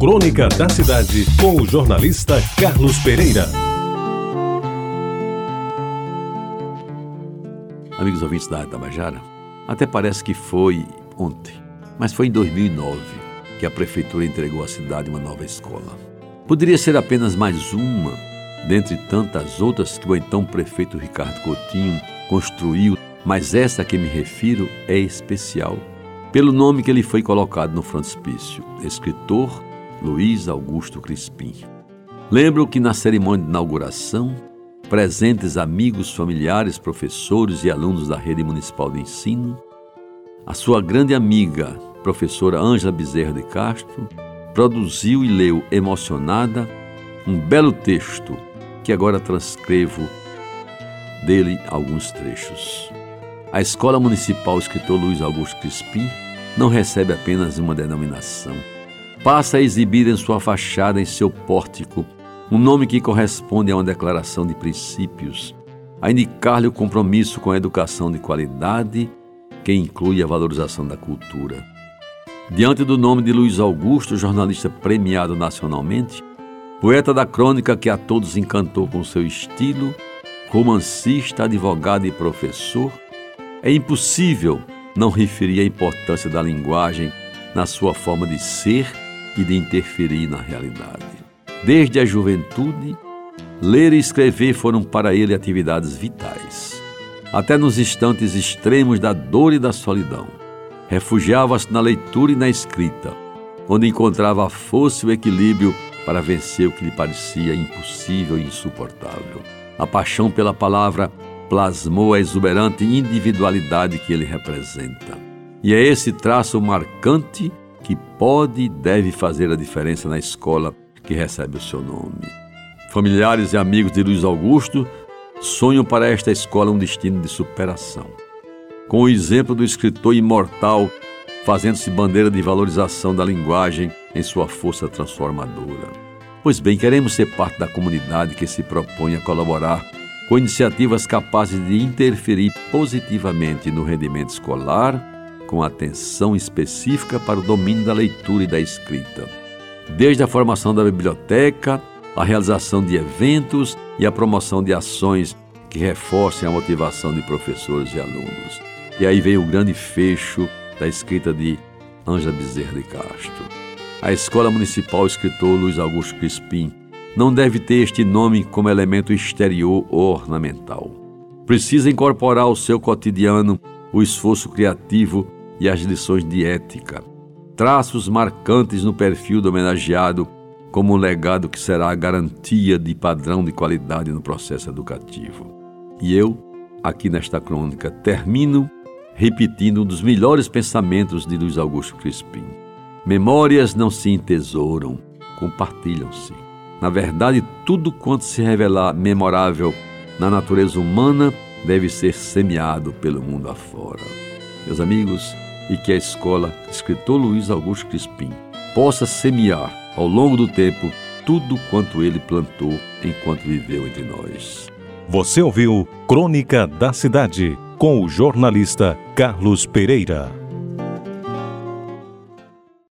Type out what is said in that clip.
Crônica da Cidade, com o jornalista Carlos Pereira. Amigos ouvintes da Tabajara, até parece que foi ontem, mas foi em 2009 que a prefeitura entregou à cidade uma nova escola. Poderia ser apenas mais uma, dentre tantas outras que o então prefeito Ricardo Coutinho construiu, mas essa a que me refiro é especial, pelo nome que ele foi colocado no frontispício, escritor Luiz Augusto Crispim. Lembro que na cerimônia de inauguração, presentes amigos, familiares, professores e alunos da rede municipal de ensino, a sua grande amiga, professora Ângela Bezerra de Castro, produziu e leu emocionada um belo texto que agora transcrevo dele alguns trechos. A Escola Municipal Escritor Luiz Augusto Crispim não recebe apenas uma denominação passa a exibir em sua fachada, em seu pórtico, um nome que corresponde a uma declaração de princípios, a indicar-lhe o compromisso com a educação de qualidade, que inclui a valorização da cultura. Diante do nome de Luiz Augusto, jornalista premiado nacionalmente, poeta da crônica que a todos encantou com seu estilo, romancista, advogado e professor, é impossível não referir a importância da linguagem na sua forma de ser e de interferir na realidade. Desde a juventude, ler e escrever foram para ele atividades vitais. Até nos instantes extremos da dor e da solidão, refugiava-se na leitura e na escrita, onde encontrava a força e o equilíbrio para vencer o que lhe parecia impossível e insuportável. A paixão pela palavra plasmou a exuberante individualidade que ele representa. E é esse traço marcante que pode e deve fazer a diferença na escola que recebe o seu nome. Familiares e amigos de Luiz Augusto sonham para esta escola um destino de superação. Com o exemplo do escritor imortal, fazendo-se bandeira de valorização da linguagem em sua força transformadora. Pois bem, queremos ser parte da comunidade que se propõe a colaborar com iniciativas capazes de interferir positivamente no rendimento escolar com atenção específica para o domínio da leitura e da escrita. Desde a formação da biblioteca, a realização de eventos e a promoção de ações que reforcem a motivação de professores e alunos. E aí veio o grande fecho da escrita de Ângela Bezerra de Castro. A Escola Municipal Escritor Luiz Augusto Crispim não deve ter este nome como elemento exterior ou ornamental. Precisa incorporar ao seu cotidiano o esforço criativo e as lições de ética, traços marcantes no perfil do homenageado como um legado que será a garantia de padrão de qualidade no processo educativo. E eu, aqui nesta crônica, termino repetindo um dos melhores pensamentos de Luiz Augusto Crispim. Memórias não se entesouram, compartilham-se. Na verdade, tudo quanto se revelar memorável na natureza humana deve ser semeado pelo mundo afora. Meus amigos, e que a escola Escritor Luiz Augusto Crispim possa semear ao longo do tempo tudo quanto ele plantou enquanto viveu entre nós. Você ouviu Crônica da Cidade com o jornalista Carlos Pereira.